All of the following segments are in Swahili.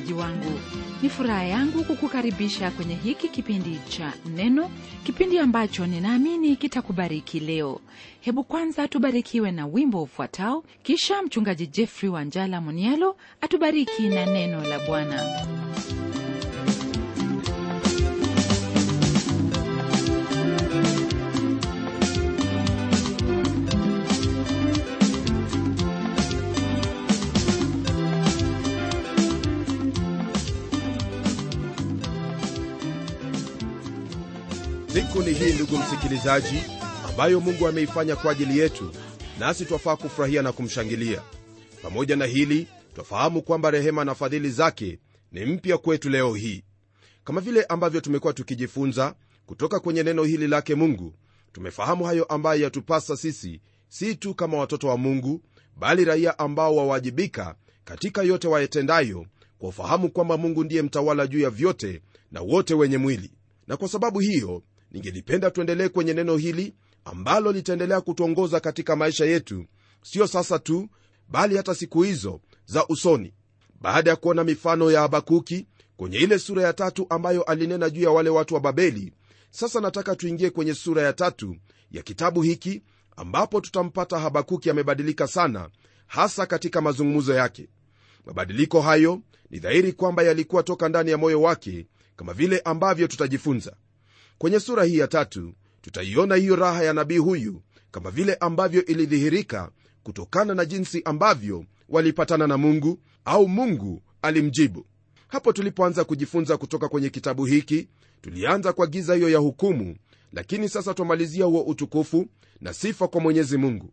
msikilizaji wangu. Ni furaha yangu kukukaribisha kwenye hiki kipindi cha neno kipindi ambacho ninaamini kitakubariki leo. Hebu kwanza tubarikiwe na wimbo ufuatao kisha mchungaji jeffrey wanjala munialo atubariki na neno la bwana siku ni hii ndugu msikilizaji ambayo mungu ameifanya kwa ajili yetu nasi twafaa kufurahia na kumshangilia. Pamoja na hili twafahamu kwamba rehema na fadhili zake ni mpya kwetu leo hii. Kama vile ambavyo tumekuwa tukijifunza kutoka kwenye neno hili lake mungu tumefahamu hayo ambayo yatupasa sisi si tu kama watoto wa mungu bali raia ambao wawajibika katika yote wayetendayo kwa ufahamu kwamba mungu ndiye mtawala juu ya vyote na wote wenye mwili. Na kwa sababu hiyo ningelipenda tuendelee kwenye neno hili ambalo litaendelea kutuongoza katika maisha yetu siyo sasa tu bali hata siku hizo za usoni. Baada ya kuona mifano ya habakuki kwenye ile sura ya tatu ambayo alinena juu ya wale watu wa babeli sasa nataka tuingie kwenye sura ya tatu ya kitabu hiki ambapo tutampata habakuki amebadilika sana hasa katika mazungumzo yake. Mabadiliko hayo ni dhahiri kwamba yalikuwa toka ndani ya moyo wake kama vile ambavyo tutajifunza kwenye sura hii ya tatu tutaiona hiyo raha ya nabii huyu kama vile ambavyo ilidhihirika kutokana na jinsi ambavyo walipatana na mungu au mungu alimjibu. Hapo tulipoanza kujifunza kutoka kwenye kitabu hiki tulianza kwa giza hiyo ya hukumu lakini sasa twamalizia huo utukufu na sifa kwa mwenyezi mungu.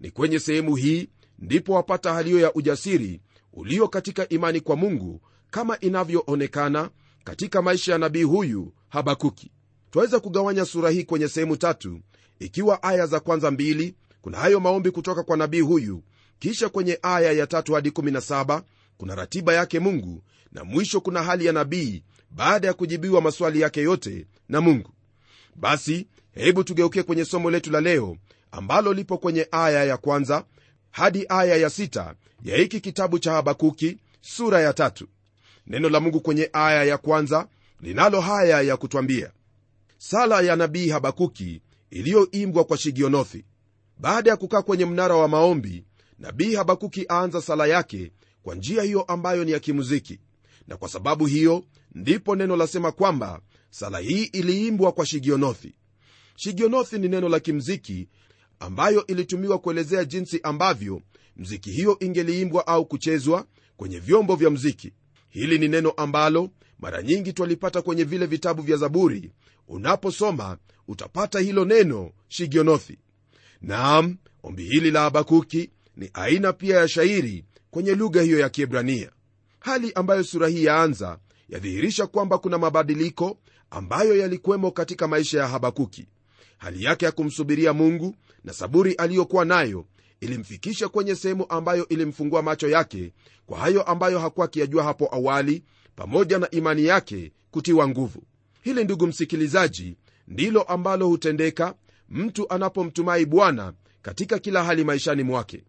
Ni kwenye sehemu hii ndipo wapata haliyo ya ujasiri ulio katika imani kwa mungu kama inavyoonekana katika maisha ya nabii huyu habakuki twaweza kugawanya sura hii kwenye sehemu tatu ikiwa aya za kwanza mbili kuna hayo maombi kutoka kwa nabii huyu kisha kwenye aya ya tatu hadi 17 kuna ratiba yake mungu na mwisho kuna hali ya nabii baada ya kujibiwa maswali yake yote na mungu. Basi hebu tugeukie kwenye somo letu la leo ambalo lipo kwenye aya ya kwanza hadi aya ya sita ya hiki kitabu cha habakuki sura ya tatu. Neno la mungu kwenye aya ya kwanza linalo haya ya kutwambia sala ya nabii habakuki iliyoimbwa kwa shigionothi. Baada ya kukaa kwenye mnara wa maombi nabii habakuki aanza sala yake kwa njia hiyo ambayo ni ya kimuziki. Na kwa sababu hiyo ndipo neno lasema kwamba sala hii iliimbwa kwa shigionothi. Shigionothi ni neno la kimziki ambayo ilitumiwa kuelezea jinsi ambavyo mziki hiyo ingeliimbwa au kuchezwa kwenye vyombo vya mziki hili ni neno ambalo mara nyingi twalipata kwenye vile vitabu vya zaburi. Unaposoma utapata hilo neno shigionothi. Naam ombi hili la habakuki ni aina pia ya shairi kwenye lugha hiyo ya kiebrania. Hali ambayo sura hii yaanza yadhihirisha kwamba kuna mabadiliko ambayo yalikuwemo katika maisha ya habakuki. Hali yake ya kumsubiria mungu na saburi aliyokuwa nayo ilimfikisha kwenye sehemu ambayo ilimfungua macho yake kwa hayo ambayo hakuwa akiyajua hapo awali pamoja na imani yake kutiwa nguvu. Hili ndugu msikilizaji ndilo ambalo hutendeka mtu anapomtumai bwana katika kila hali maishani mwake.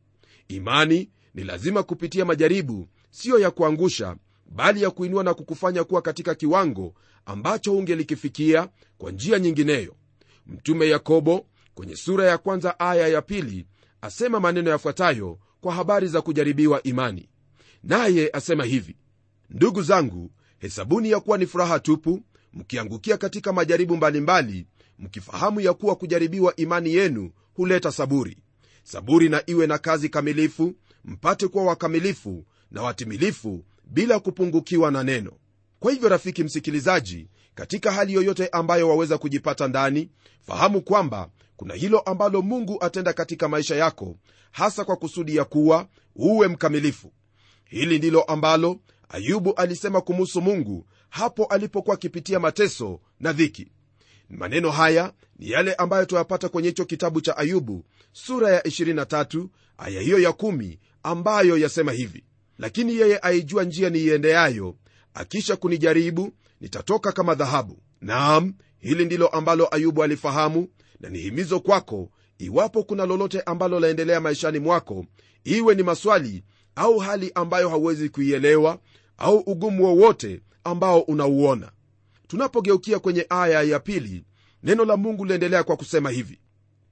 Imani ni lazima kupitia majaribu siyo ya kuangusha bali ya kuinua na kukufanya kuwa katika kiwango ambacho ungelikifikia kwa njia nyingineyo. Mtume yakobo kwenye sura ya kwanza aya ya pili asema maneno yafuatayo kwa habari za kujaribiwa imani. Naye asema hivi ndugu zangu hesabuni ya kuwa ni furaha tupu mkiangukia katika majaribu mbalimbali mkifahamu ya kuwa kujaribiwa imani yenu huleta saburi. Saburi na iwe na kazi kamilifu mpate kuwa wakamilifu na watimilifu bila kupungukiwa na neno. Kwa hivyo rafiki msikilizaji katika hali yoyote ambayo waweza kujipata ndani fahamu kwamba kuna hilo ambalo mungu atenda katika maisha yako hasa kwa kusudi ya kuwa uwe mkamilifu. Hili ndilo ambalo ayubu alisema kumuhusu mungu hapo alipokuwa akipitia mateso na dhiki. Maneno haya ni yale ambayo tuyapata kwenye hicho kitabu cha ayubu sura ya 23 aya hiyo ya 1 ambayo yasema hivi. Lakini yeye aijua njia niiendeayo akisha kunijaribu nitatoka kama dhahabu. Naam hili ndilo ambalo ayubu alifahamu na ni himizo kwako iwapo kuna lolote ambalo laendelea maishani mwako iwe ni maswali au hali ambayo hauwezi kuielewa au ugumu wowote ambao unauona. Tunapogeukia kwenye aya ya pili neno la mungu liendelea kwa kusema hivi.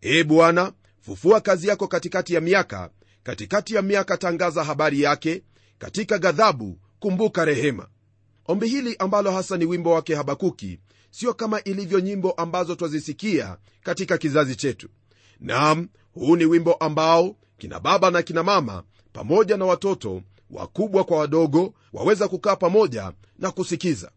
Ee bwana fufua kazi yako katikati ya miaka katikati ya miaka tangaza habari yake katika ghadhabu kumbuka rehema. Ombi hili ambalo hasa ni wimbo wake habakuki sio kama ilivyo nyimbo ambazo twazisikia katika kizazi chetu. Nam huu ni wimbo ambao kina baba na kina mama pamoja na watoto wakubwa kwa wadogo waweza kukaa pamoja na kusikiza.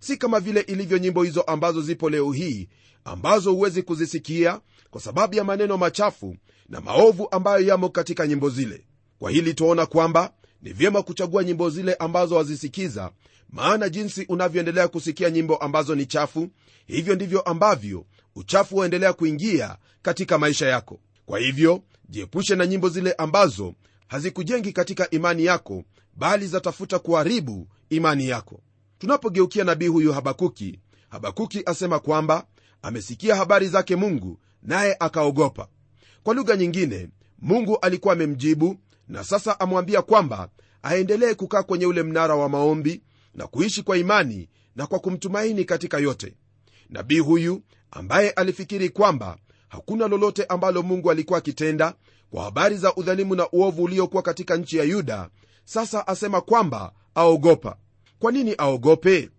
Si kama vile ilivyo nyimbo hizo ambazo zipo leo hii ambazo huwezi kuzisikia kwa sababu ya maneno machafu na maovu ambayo yamo katika nyimbo zile. Kwa hili tuaona kwamba ni vyema kuchagua nyimbo zile ambazo wazisikiza maana jinsi unavyoendelea kusikia nyimbo ambazo ni chafu hivyo ndivyo ambavyo uchafu waendelea kuingia katika maisha yako. Kwa hivyo jiepushe na nyimbo zile ambazo hazikujengi katika imani yako bali zatafuta kuharibu imani yako. Tunapogeukia nabii huyu habakuki habakuki asema kwamba amesikia habari zake mungu naye akaogopa. Kwa lugha nyingine mungu alikuwa amemjibu na sasa amwambia kwamba aendelee kukaa kwenye ule mnara wa maombi na kuishi kwa imani na kwa kumtumaini katika yote. Nabii huyu ambaye alifikiri kwamba hakuna lolote ambalo mungu alikuwa akitenda kwa habari za udhalimu na uovu uliokuwa katika nchi ya yuda. Sasa asema kwamba aogopa. Kwa nini aogope?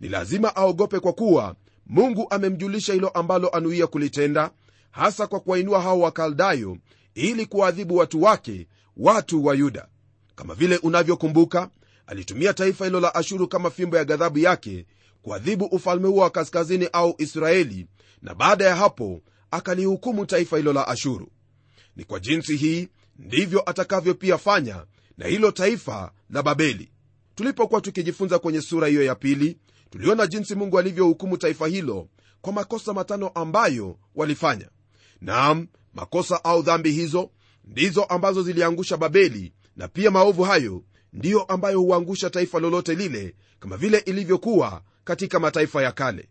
Ni lazima aogope kwa kuwa mungu amemjulisha hilo ambalo anuia kulitenda hasa kwa kuwainua hao wakaldayo ili kuwaadhibu watu wake watu wa yuda. Kama vile unavyokumbuka alitumia taifa hilo la ashuru kama fimbo ya ghadhabu yake kuadhibu ufalme huo wa kaskazini au israeli na baada ya hapo akalihukumu taifa hilo la ashuru. Ni kwa jinsi hii ndivyo atakavyo pia fanya na hilo taifa la babeli. Tulipokuwa tukijifunza kwenye sura hiyo ya pili tuliona jinsi mungu alivyohukumu taifa hilo kwa makosa matano ambayo walifanya. Naam makosa au dhambi hizo ndizo ambazo ziliangusha babeli na pia maovu hayo ndiyo ambayo huangusha taifa lolote lile kama vile ilivyokuwa katika mataifa ya kale.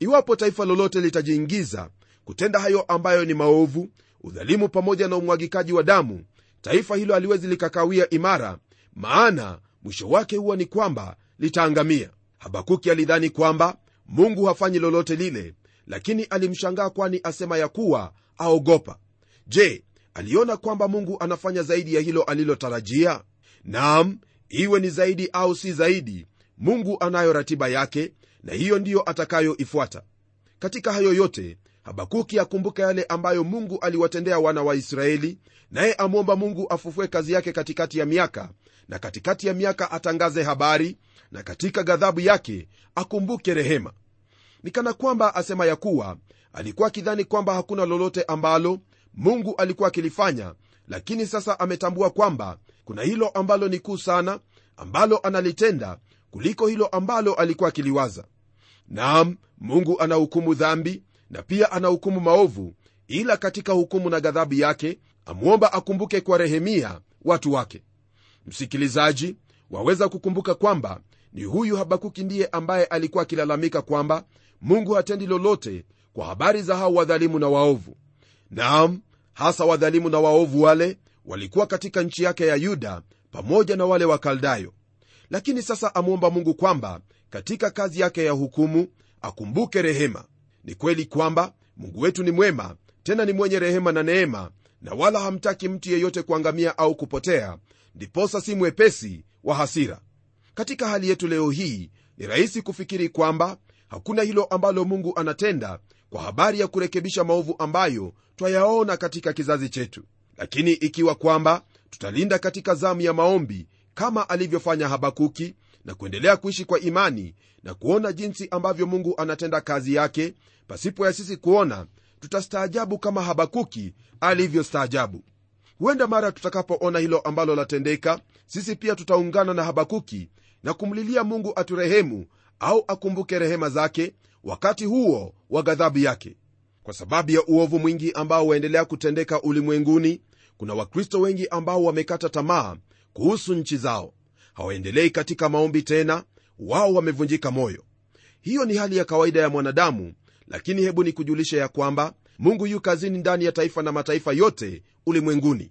Iwapo taifa lolote litajiingiza kutenda hayo ambayo ni maovu udhalimu pamoja na umwagikaji wa damu taifa hilo haliwezi likakawia imara maana mwisho wake huwa ni kwamba litaangamia. Habakuki alidhani kwamba mungu hafanyi lolote lile lakini alimshangaa kwani asema ya kuwa aogopa. Je aliona kwamba mungu anafanya zaidi ya hilo alilotarajia? Nam iwe ni zaidi au si zaidi mungu anayo ratiba yake na hiyo ndiyo atakayoifuata. Katika hayo yote habakuki akumbuka yale ambayo mungu aliwatendea wana wa israeli naye amwomba mungu afufue kazi yake katikati ya miaka na katikati ya miaka atangaze habari na katika ghadhabu yake akumbuke rehema. Ni kana kwamba asema ya kuwa alikuwa akidhani kwamba hakuna lolote ambalo mungu alikuwa akilifanya lakini sasa ametambua kwamba kuna hilo ambalo ni kuu sana ambalo analitenda kuliko hilo ambalo alikuwa akiliwaza. Naam mungu anahukumu dhambi na pia anahukumu maovu ila katika hukumu na ghadhabu yake amwomba akumbuke kwa rehemia watu wake. Msikilizaji waweza kukumbuka kwamba ni huyu habakuki ndiye ambaye alikuwa akilalamika kwamba mungu hatendi lolote kwa habari za hao wadhalimu na waovu. Naam hasa wadhalimu na waovu wale walikuwa katika nchi yake ya yuda pamoja na wale wakaldayo lakini sasa amwomba mungu kwamba katika kazi yake ya hukumu akumbuke rehema ni kweli kwamba mungu wetu ni mwema tena ni mwenye rehema na neema na wala hamtaki mtu yeyote kuangamia au kupotea ndiposa si mwepesi wa hasira. Katika hali yetu leo hii ni rahisi kufikiri kwamba hakuna hilo ambalo mungu anatenda kwa habari ya kurekebisha maovu ambayo twayaona katika kizazi chetu. Lakini ikiwa kwamba tutalinda katika zamu ya maombi kama alivyofanya habakuki na kuendelea kuishi kwa imani na kuona jinsi ambavyo mungu anatenda kazi yake pasipo ya sisi kuona tutastaajabu kama habakuki alivyostaajabu. Huenda mara tutakapoona hilo ambalo latendeka sisi pia tutaungana na habakuki na kumlilia mungu aturehemu au akumbuke rehema zake wakati huo wa ghadhabu yake. Kwa sababu ya uovu mwingi ambao waendelea kutendeka ulimwenguni kuna wakristo wengi ambao wamekata tamaa kuhusu nchi zao hawaendelei katika maombi tena wao wamevunjika moyo. Hiyo ni hali ya kawaida ya mwanadamu lakini hebu ni kujulisha ya kwamba mungu yu kazini ndani ya taifa na mataifa yote ulimwenguni.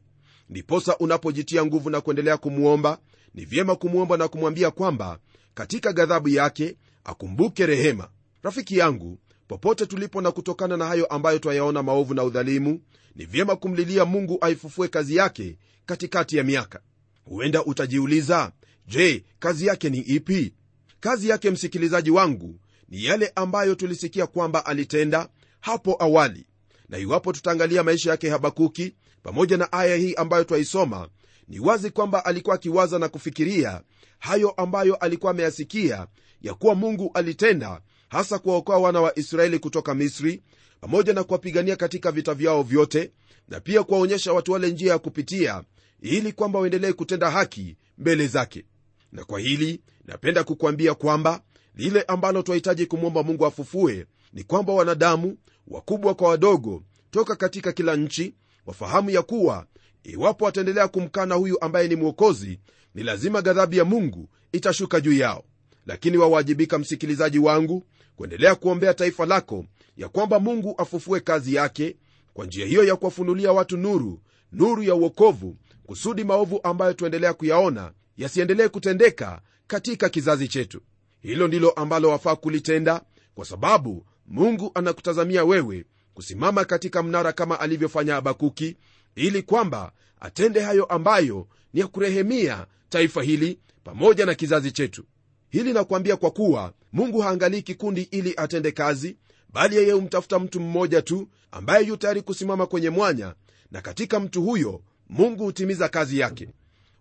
Ndiposa unapojitia nguvu na kuendelea kumwomba ni vyema kumwomba na kumwambia kwamba katika ghadhabu yake akumbuke rehema. Rafiki yangu popote tulipo na kutokana na hayo ambayo twayaona maovu na udhalimu ni vyema kumlilia mungu aifufue kazi yake katikati ya miaka. Huenda utajiuliza je kazi yake ni ipi? Kazi yake msikilizaji wangu ni yale ambayo tulisikia kwamba alitenda hapo awali. Na iwapo tutaangalia maisha yake habakuki pamoja na aya hii ambayo twaisoma ni wazi kwamba alikuwa akiwaza na kufikiria hayo ambayo alikuwa ameyasikia ya kuwa mungu alitenda hasa kuwaokoa wana wa israeli kutoka misri pamoja na kuwapigania katika vita vyao vyote na pia kuwaonyesha watu wale njia ya kupitia ili kwamba waendelee kutenda haki mbele zake na kwa hili napenda kukwambia kwamba lile ambalo twahitaji kumwomba mungu afufue ni kwamba wanadamu wakubwa kwa wadogo toka katika kila nchi wafahamu ya kuwa iwapo wataendelea kumkana huyu ambaye ni mwokozi ni lazima ghadhabu ya mungu itashuka juu yao. Lakini wawajibika msikilizaji wangu kuendelea kuombea taifa lako ya kwamba mungu afufue kazi yake kwa njia hiyo ya kuwafunulia watu nuru nuru ya uokovu kusudi maovu ambayo tuendelea kuyaona yasiendelee kutendeka katika kizazi chetu. Hilo ndilo ambalo wafaa kulitenda kwa sababu mungu anakutazamia wewe kusimama katika mnara kama alivyofanya habakuki ili kwamba atende hayo ambayo ni ya kurehemia taifa hili pamoja na kizazi chetu. Hili nakuambia kwa kuwa mungu haangalii kikundi ili atende kazi bali yeye humtafuta mtu mmoja tu ambaye yu tayari kusimama kwenye mwanya na katika mtu huyo mungu hutimiza kazi yake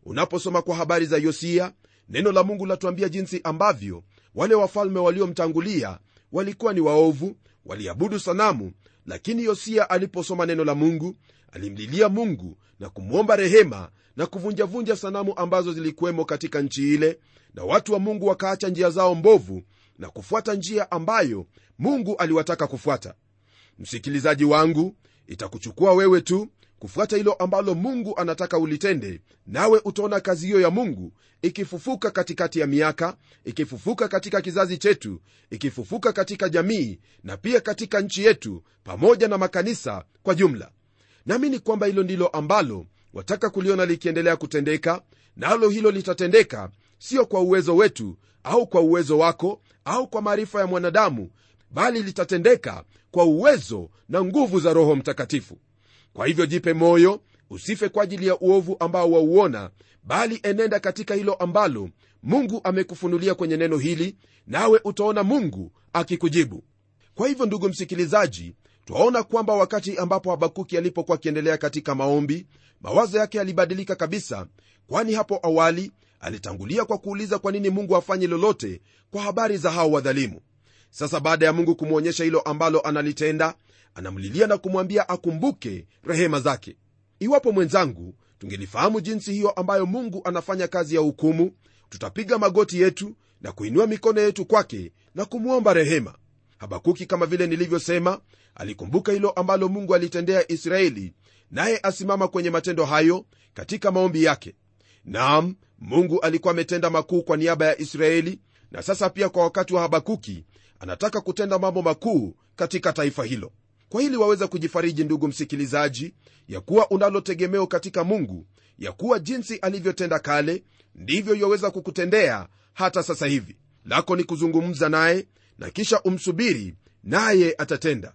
unaposoma kwa habari za yosia neno la mungu latuambia jinsi ambavyo wale wafalme waliomtangulia walikuwa ni waovu waliabudu sanamu. Lakini yosia aliposoma neno la mungu alimlilia mungu na kumwomba rehema na kuvunjavunja sanamu ambazo zilikuwemo katika nchi ile na watu wa mungu wakaacha njia zao mbovu na kufuata njia ambayo mungu aliwataka kufuata. Msikilizaji wangu itakuchukua wewe tu kufuata hilo ambalo mungu anataka ulitende nawe utaona kazi hiyo ya mungu ikifufuka katikati ya miaka ikifufuka katika kizazi chetu ikifufuka katika jamii na pia katika nchi yetu pamoja na makanisa kwa jumla. Naamini kwamba hilo ndilo ambalo wataka kuliona likiendelea kutendeka nalo na hilo litatendeka sio kwa uwezo wetu au kwa uwezo wako au kwa maarifa ya mwanadamu bali litatendeka kwa uwezo na nguvu za roho mtakatifu kwa hivyo jipe moyo usife kwa ajili ya uovu ambao wauona bali enenda katika hilo ambalo mungu amekufunulia kwenye neno hili nawe utaona mungu akikujibu. Kwa hivyo ndugu msikilizaji twaona kwamba wakati ambapo habakuki alipokuwa akiendelea katika maombi mawazo yake yalibadilika kabisa kwani hapo awali alitangulia kwa kuuliza kwa nini mungu afanye lolote kwa habari za hao wadhalimu. Sasa baada ya mungu kumwonyesha hilo ambalo analitenda anamlilia na kumwambia akumbuke rehema zake. Iwapo mwenzangu tungelifahamu jinsi hiyo ambayo mungu anafanya kazi ya hukumu tutapiga magoti yetu na kuinua mikono yetu kwake na kumwomba rehema. Habakuki kama vile nilivyosema alikumbuka hilo ambalo mungu alitendea israeli naye asimama kwenye matendo hayo katika maombi yake. Naam mungu alikuwa ametenda makuu kwa niaba ya israeli na sasa pia kwa wakati wa habakuki anataka kutenda mambo makuu katika taifa hilo kwa hili waweza kujifariji ndugu msikilizaji ya kuwa unalo katika mungu ya kuwa jinsi alivyotenda kale ndivyo yaweza kukutendea hata sasa hivi. Lako ni kuzungumza naye na kisha umsubiri naye atatenda.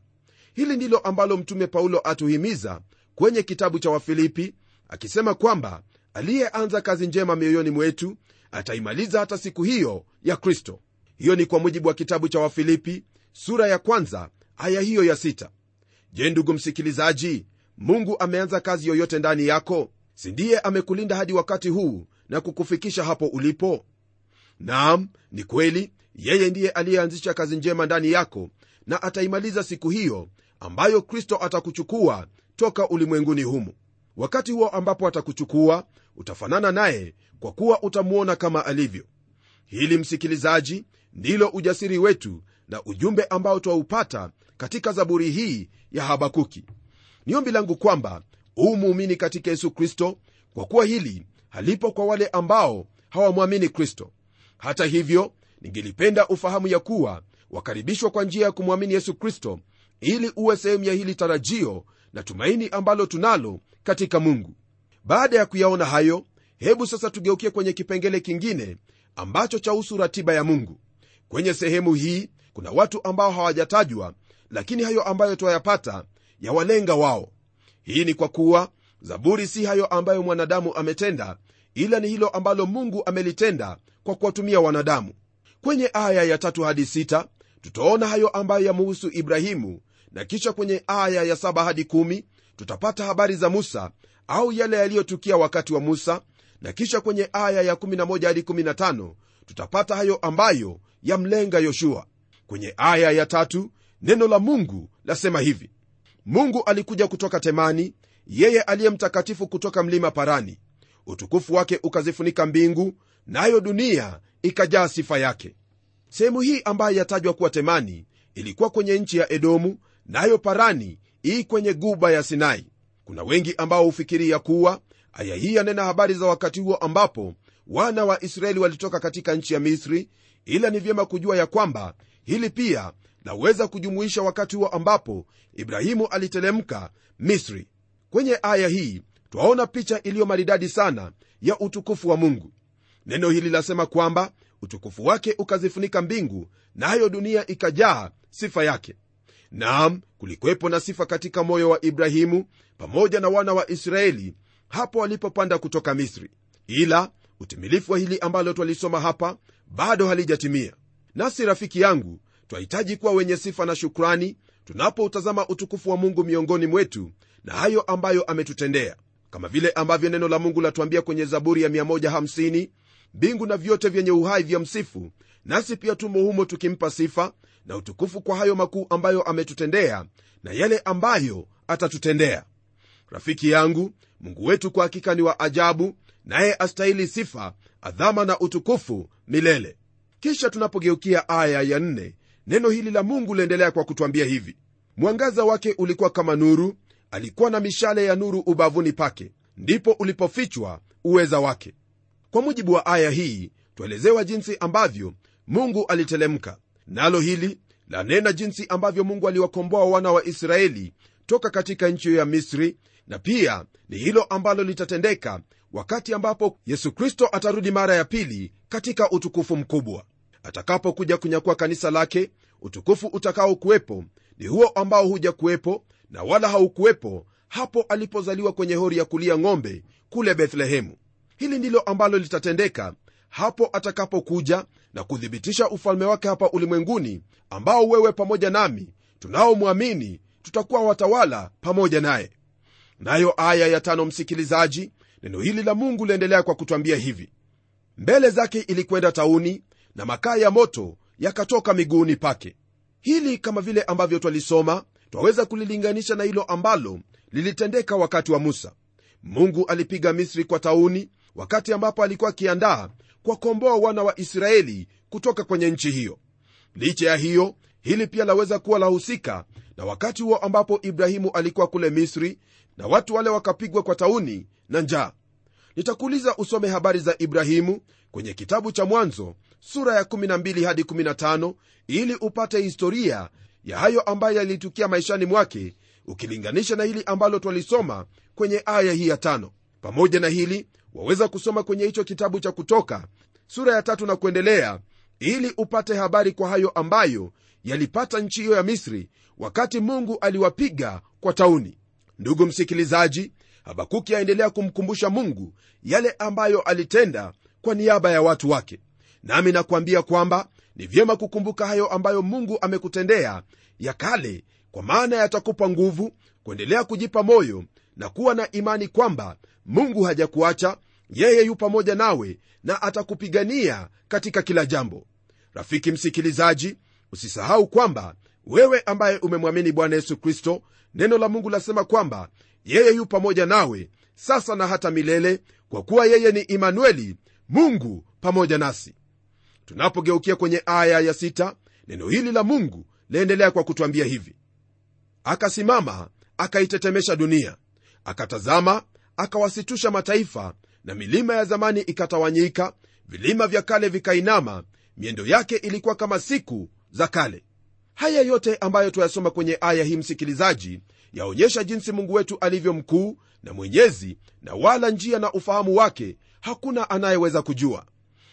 Hili ndilo ambalo mtume paulo atuhimiza kwenye kitabu cha wafilipi akisema kwamba aliyeanza kazi njema mioyoni mwetu ataimaliza hata siku hiyo ya kristo. Hiyo ni kwa mujibu wa kitabu cha wafilipi sura ya kwanza aya hiyo ya sita je ndugu msikilizaji mungu ameanza kazi yoyote ndani yako? Si ndiye amekulinda hadi wakati huu na kukufikisha hapo ulipo? Naam ni kweli. Yeye ndiye aliyeanzisha kazi njema ndani yako na ataimaliza siku hiyo ambayo kristo atakuchukua toka ulimwenguni humu wakati huo ambapo atakuchukua utafanana naye kwa kuwa utamwona kama alivyo. Hili msikilizaji ndilo ujasiri wetu na ujumbe ambao twaupata katika zaburi hii ya habakuki. Ni ombi langu kwamba huu muumini katika yesu kristo kwa kuwa hili halipo kwa wale ambao hawamwamini kristo. Hata hivyo ningelipenda ufahamu ya kuwa wakaribishwa kwa njia ya kumwamini yesu kristo ili uwe sehemu ya hili tarajio na tumaini ambalo tunalo katika mungu. Baada ya kuyaona hayo hebu sasa tugeukie kwenye kipengele kingine ambacho chahusu ratiba ya mungu. Kwenye sehemu hii kuna watu ambao hawajatajwa lakini hayo ambayo twayapata yawalenga wao. Hii ni kwa kuwa zaburi si hayo ambayo mwanadamu ametenda ila ni hilo ambalo mungu amelitenda kwa kuwatumia wanadamu. Kwenye aya ya tatu hadi sita tutaona hayo ambayo yamuhusu ibrahimu na kisha kwenye aya ya saba hadi kumi tutapata habari za musa au yale yaliyotukia wakati wa musa na kisha kwenye aya ya 11 hadi 15 tutapata hayo ambayo yamlenga yoshua kwenye aya ya tatu neno la mungu lasema hivi. Mungu alikuja kutoka temani yeye aliye mtakatifu kutoka mlima parani. Utukufu wake ukazifunika mbingu nayo na dunia ikajaa sifa yake. Sehemu hii ambayo yatajwa kuwa temani ilikuwa kwenye nchi ya edomu nayo na parani ii kwenye guba ya sinai. Kuna wengi ambao hufikiria kuwa aya hii yanena habari za wakati huo ambapo wana wa israeli walitoka katika nchi ya misri ila ni vyema kujua ya kwamba hili pia laweza kujumuisha wakati huo ambapo ibrahimu alitelemka misri. Kwenye aya hii twaona picha iliyo maridadi sana ya utukufu wa mungu. Neno hili lasema kwamba utukufu wake ukazifunika mbingu nayo na dunia ikajaa sifa yake. Naam kulikuwepo na sifa katika moyo wa ibrahimu pamoja na wana wa israeli hapo walipopanda kutoka misri. Ila utimilifu wa hili ambalo twalisoma hapa bado halijatimia. Nasi rafiki yangu twahitaji kuwa wenye sifa na shukrani tunapoutazama utukufu wa mungu miongoni mwetu na hayo ambayo ametutendea. Kama vile ambavyo neno la mungu latuambia kwenye zaburi ya 150 mbingu na vyote vyenye uhai vya msifu nasi pia tumo humo tukimpa sifa na utukufu kwa hayo makuu ambayo ametutendea na yale ambayo atatutendea. Rafiki yangu mungu wetu kwa hakika ni wa ajabu naye astahili sifa adhama na utukufu milele. Kisha tunapogeukia aya ya nne neno hili la mungu liendelea kwa kutwambia hivi. Mwangaza wake ulikuwa kama nuru alikuwa na mishale ya nuru ubavuni pake. Ndipo ulipofichwa uweza wake. Kwa mujibu wa aya hii twaelezewa jinsi ambavyo mungu alitelemka nalo hili lanena jinsi ambavyo mungu aliwakomboa wana wa israeli toka katika nchi ya misri na pia ni hilo ambalo litatendeka wakati ambapo yesu kristo atarudi mara ya pili katika utukufu mkubwa. Atakapokuja kunyakua kanisa lake utukufu utakaokuwepo ni huo ambao huja kuwepo na wala haukuwepo hapo alipozaliwa kwenye hori ya kulia ng'ombe kule bethlehemu. Hili ndilo ambalo litatendeka hapo atakapokuja na kuthibitisha ufalme wake hapa ulimwenguni ambao wewe pamoja nami tunaomwamini tutakuwa watawala pamoja naye. Nayo aya ya tano msikilizaji neno hili la mungu liendelea kwa kutwambia hivi. Mbele zake ilikwenda tauni na makaa ya moto yakatoka miguuni pake. Hili kama vile ambavyo twalisoma twaweza kulilinganisha na hilo ambalo lilitendeka wakati wa musa. Mungu alipiga misri kwa tauni wakati ambapo alikuwa akiandaa kuwakomboa wana wa israeli kutoka kwenye nchi hiyo. Licha ya hiyo hili pia laweza kuwa lahusika na wakati huo ambapo ibrahimu alikuwa kule misri na watu wale wakapigwa kwa tauni na njaa. Nitakuuliza usome habari za ibrahimu kwenye kitabu cha mwanzo sura ya 12 hadi 15 ili upate historia ya hayo ambayo yalitukia maishani mwake ukilinganisha na hili ambalo twalisoma kwenye aya hii ya tano. Pamoja na hili waweza kusoma kwenye hicho kitabu cha kutoka sura ya tatu na kuendelea ili upate habari kwa hayo ambayo yalipata nchi hiyo ya misri wakati mungu aliwapiga kwa tauni. Ndugu msikilizaji habakuki aendelea kumkumbusha mungu yale ambayo alitenda kwa niaba ya watu wake. Nami nakuambia kwamba ni vyema kukumbuka hayo ambayo mungu amekutendea ya kale kwa maana yatakupa nguvu kuendelea kujipa moyo na kuwa na imani kwamba mungu hajakuacha yeye yu pamoja nawe na atakupigania katika kila jambo. Rafiki msikilizaji usisahau kwamba wewe ambaye umemwamini bwana yesu kristo neno la mungu lasema kwamba yeye yu pamoja nawe sasa na hata milele kwa kuwa yeye ni imanueli mungu pamoja nasi. Tunapogeukia kwenye aya ya sita, neno hili la mungu laendelea kwa kutwambia hivi. Akasimama akaitetemesha dunia akatazama akawasitusha mataifa na milima ya zamani ikatawanyika vilima vya kale vikainama miendo yake ilikuwa kama siku za kale haya yote ambayo tuyasoma kwenye aya hii msikilizaji yaonyesha jinsi mungu wetu alivyo mkuu na mwenyezi na wala njia na ufahamu wake hakuna anayeweza kujua.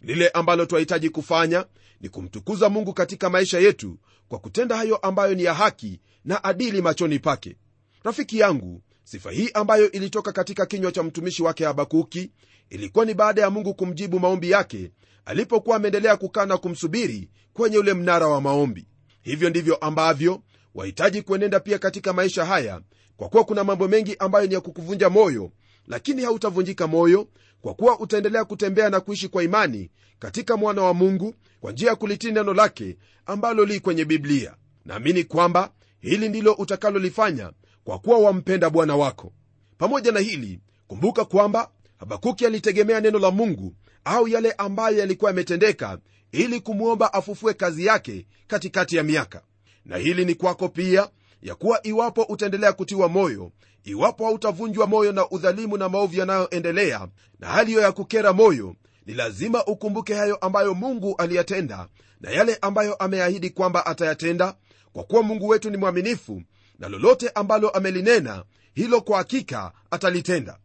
Lile ambalo twahitaji kufanya ni kumtukuza mungu katika maisha yetu kwa kutenda hayo ambayo ni ya haki na adili machoni pake. Rafiki yangu sifa hii ambayo ilitoka katika kinywa cha mtumishi wake habakuki ilikuwa ni baada ya mungu kumjibu maombi yake alipokuwa ameendelea kukaa na kumsubiri kwenye ule mnara wa maombi hivyo ndivyo ambavyo wahitaji kuenenda pia katika maisha haya kwa kuwa kuna mambo mengi ambayo ni ya kukuvunja moyo lakini hautavunjika moyo kwa kuwa utaendelea kutembea na kuishi kwa imani katika mwana wa mungu kwa njia ya kulitii neno lake ambalo li kwenye biblia. Naamini kwamba hili ndilo utakalolifanya kwa kuwa wampenda bwana wako. Pamoja na hili kumbuka kwamba habakuki alitegemea neno la mungu au yale ambayo yalikuwa yametendeka ili kumwomba afufue kazi yake katikati ya miaka. Na hili ni kwako pia ya kuwa iwapo utaendelea kutiwa moyo iwapo hautavunjwa moyo na udhalimu na maovu yanayoendelea na hali hiyo ya kukera moyo ni lazima ukumbuke hayo ambayo mungu aliyatenda na yale ambayo ameahidi kwamba atayatenda kwa kuwa mungu wetu ni mwaminifu na lolote ambalo amelinena hilo kwa hakika atalitenda.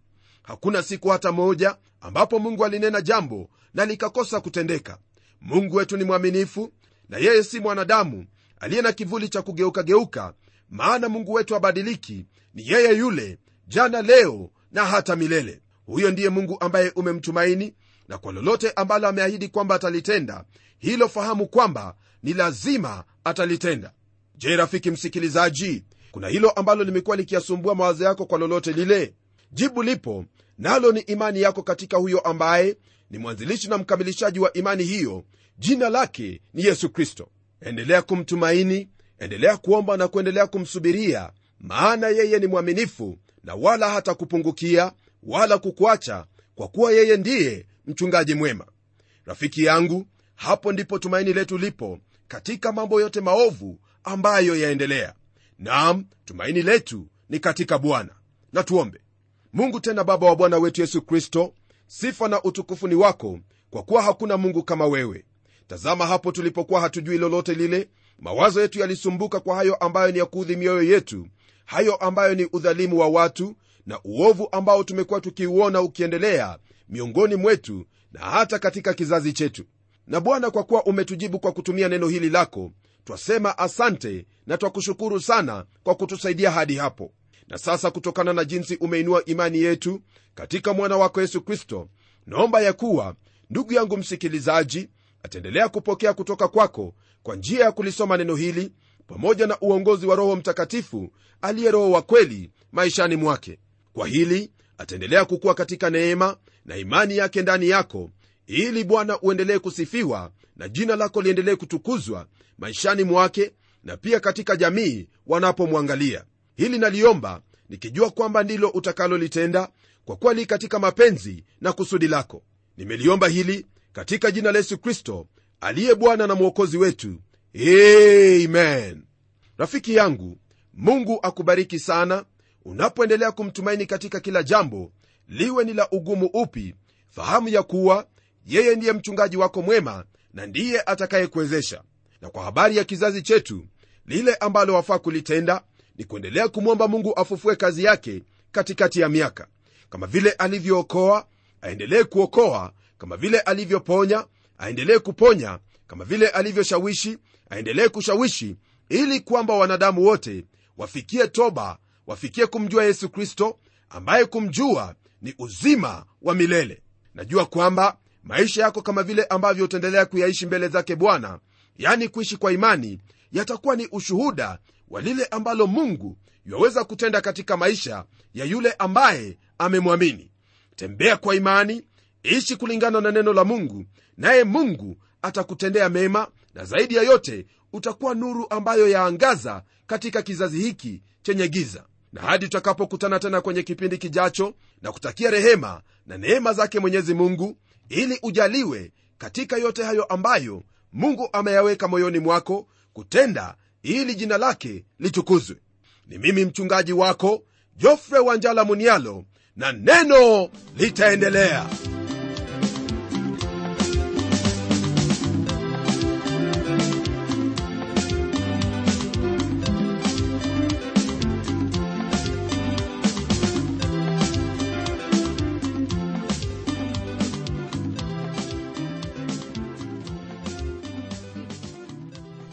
Hakuna siku hata moja ambapo mungu alinena jambo na likakosa kutendeka mungu wetu ni mwaminifu na yeye si mwanadamu aliye na kivuli cha kugeukageuka maana mungu wetu abadiliki ni yeye yule jana leo na hata milele. Huyo ndiye mungu ambaye umemtumaini na kwa lolote ambalo ameahidi kwamba atalitenda hilo fahamu kwamba ni lazima atalitenda. Je rafiki msikilizaji kuna hilo ambalo limekuwa likiasumbua mawazo yako kwa lolote lile? Jibu lipo nalo ni imani yako katika huyo ambaye ni mwanzilishi na mkamilishaji wa imani hiyo. Jina lake ni yesu kristo. Endelea kumtumaini endelea kuomba na kuendelea kumsubiria maana yeye ni mwaminifu na wala hata kupungukia wala kukuacha kwa kuwa yeye ndiye mchungaji mwema. Rafiki yangu hapo ndipo tumaini letu lipo katika mambo yote maovu ambayo yaendelea. Nam tumaini letu ni katika bwana. Na tuombe. Mungu tena baba wa bwana wetu yesu kristo sifa na utukufu ni wako kwa kuwa hakuna mungu kama wewe. Tazama hapo tulipokuwa hatujui lolote lile mawazo yetu yalisumbuka kwa hayo ambayo ni ya kuudhi mioyo yetu hayo ambayo ni udhalimu wa watu na uovu ambao tumekuwa tukiuona ukiendelea miongoni mwetu na hata katika kizazi chetu. Na bwana kwa kuwa umetujibu kwa kutumia neno hili lako twasema asante na twakushukuru sana kwa kutusaidia hadi hapo na sasa kutokana na jinsi umeinua imani yetu katika mwana wako yesu kristo naomba ya kuwa ndugu yangu msikilizaji ataendelea kupokea kutoka kwako kwa njia ya kulisoma neno hili pamoja na uongozi wa roho mtakatifu aliye roho wa kweli maishani mwake. Kwa hili ataendelea kukuwa katika neema na imani yake ndani yako ili bwana uendelee kusifiwa na jina lako liendelee kutukuzwa maishani mwake na pia katika jamii wanapomwangalia hili naliomba nikijua kwamba ndilo utakalolitenda kwa kuwa li katika mapenzi na kusudi lako. Nimeliomba hili katika jina la yesu kristo aliye bwana na mwokozi wetu. Amen. Rafiki yangu mungu akubariki sana. Unapoendelea kumtumaini katika kila jambo liwe ni la ugumu upi fahamu ya kuwa yeye ndiye mchungaji wako mwema na ndiye atakayekuwezesha. Na kwa habari ya kizazi chetu lile ambalo wafaa kulitenda ni kuendelea kumwomba mungu afufue kazi yake katikati ya miaka. Kama vile alivyookoa aendelee kuokoa. Kama vile alivyoponya aendelee kuponya. Kama vile alivyoshawishi aendelee kushawishi ili kwamba wanadamu wote wafikie toba wafikie kumjua yesu kristo ambaye kumjua ni uzima wa milele. Najua kwamba maisha yako kama vile ambavyo utaendelea kuyaishi mbele zake bwana yani kuishi kwa imani yatakuwa ni ushuhuda wa lile ambalo mungu yaweza kutenda katika maisha ya yule ambaye amemwamini. Tembea kwa imani ishi kulingana na neno la mungu naye mungu atakutendea mema na zaidi ya yote utakuwa nuru ambayo yaangaza katika kizazi hiki chenye giza. Na hadi tutakapokutana tena kwenye kipindi kijacho na kutakia rehema na neema zake mwenyezi mungu ili ujaliwe katika yote hayo ambayo mungu ameyaweka moyoni mwako kutenda ili jina lake litukuzwe. Ni mimi mchungaji wako jofre wanjala munialo na neno litaendelea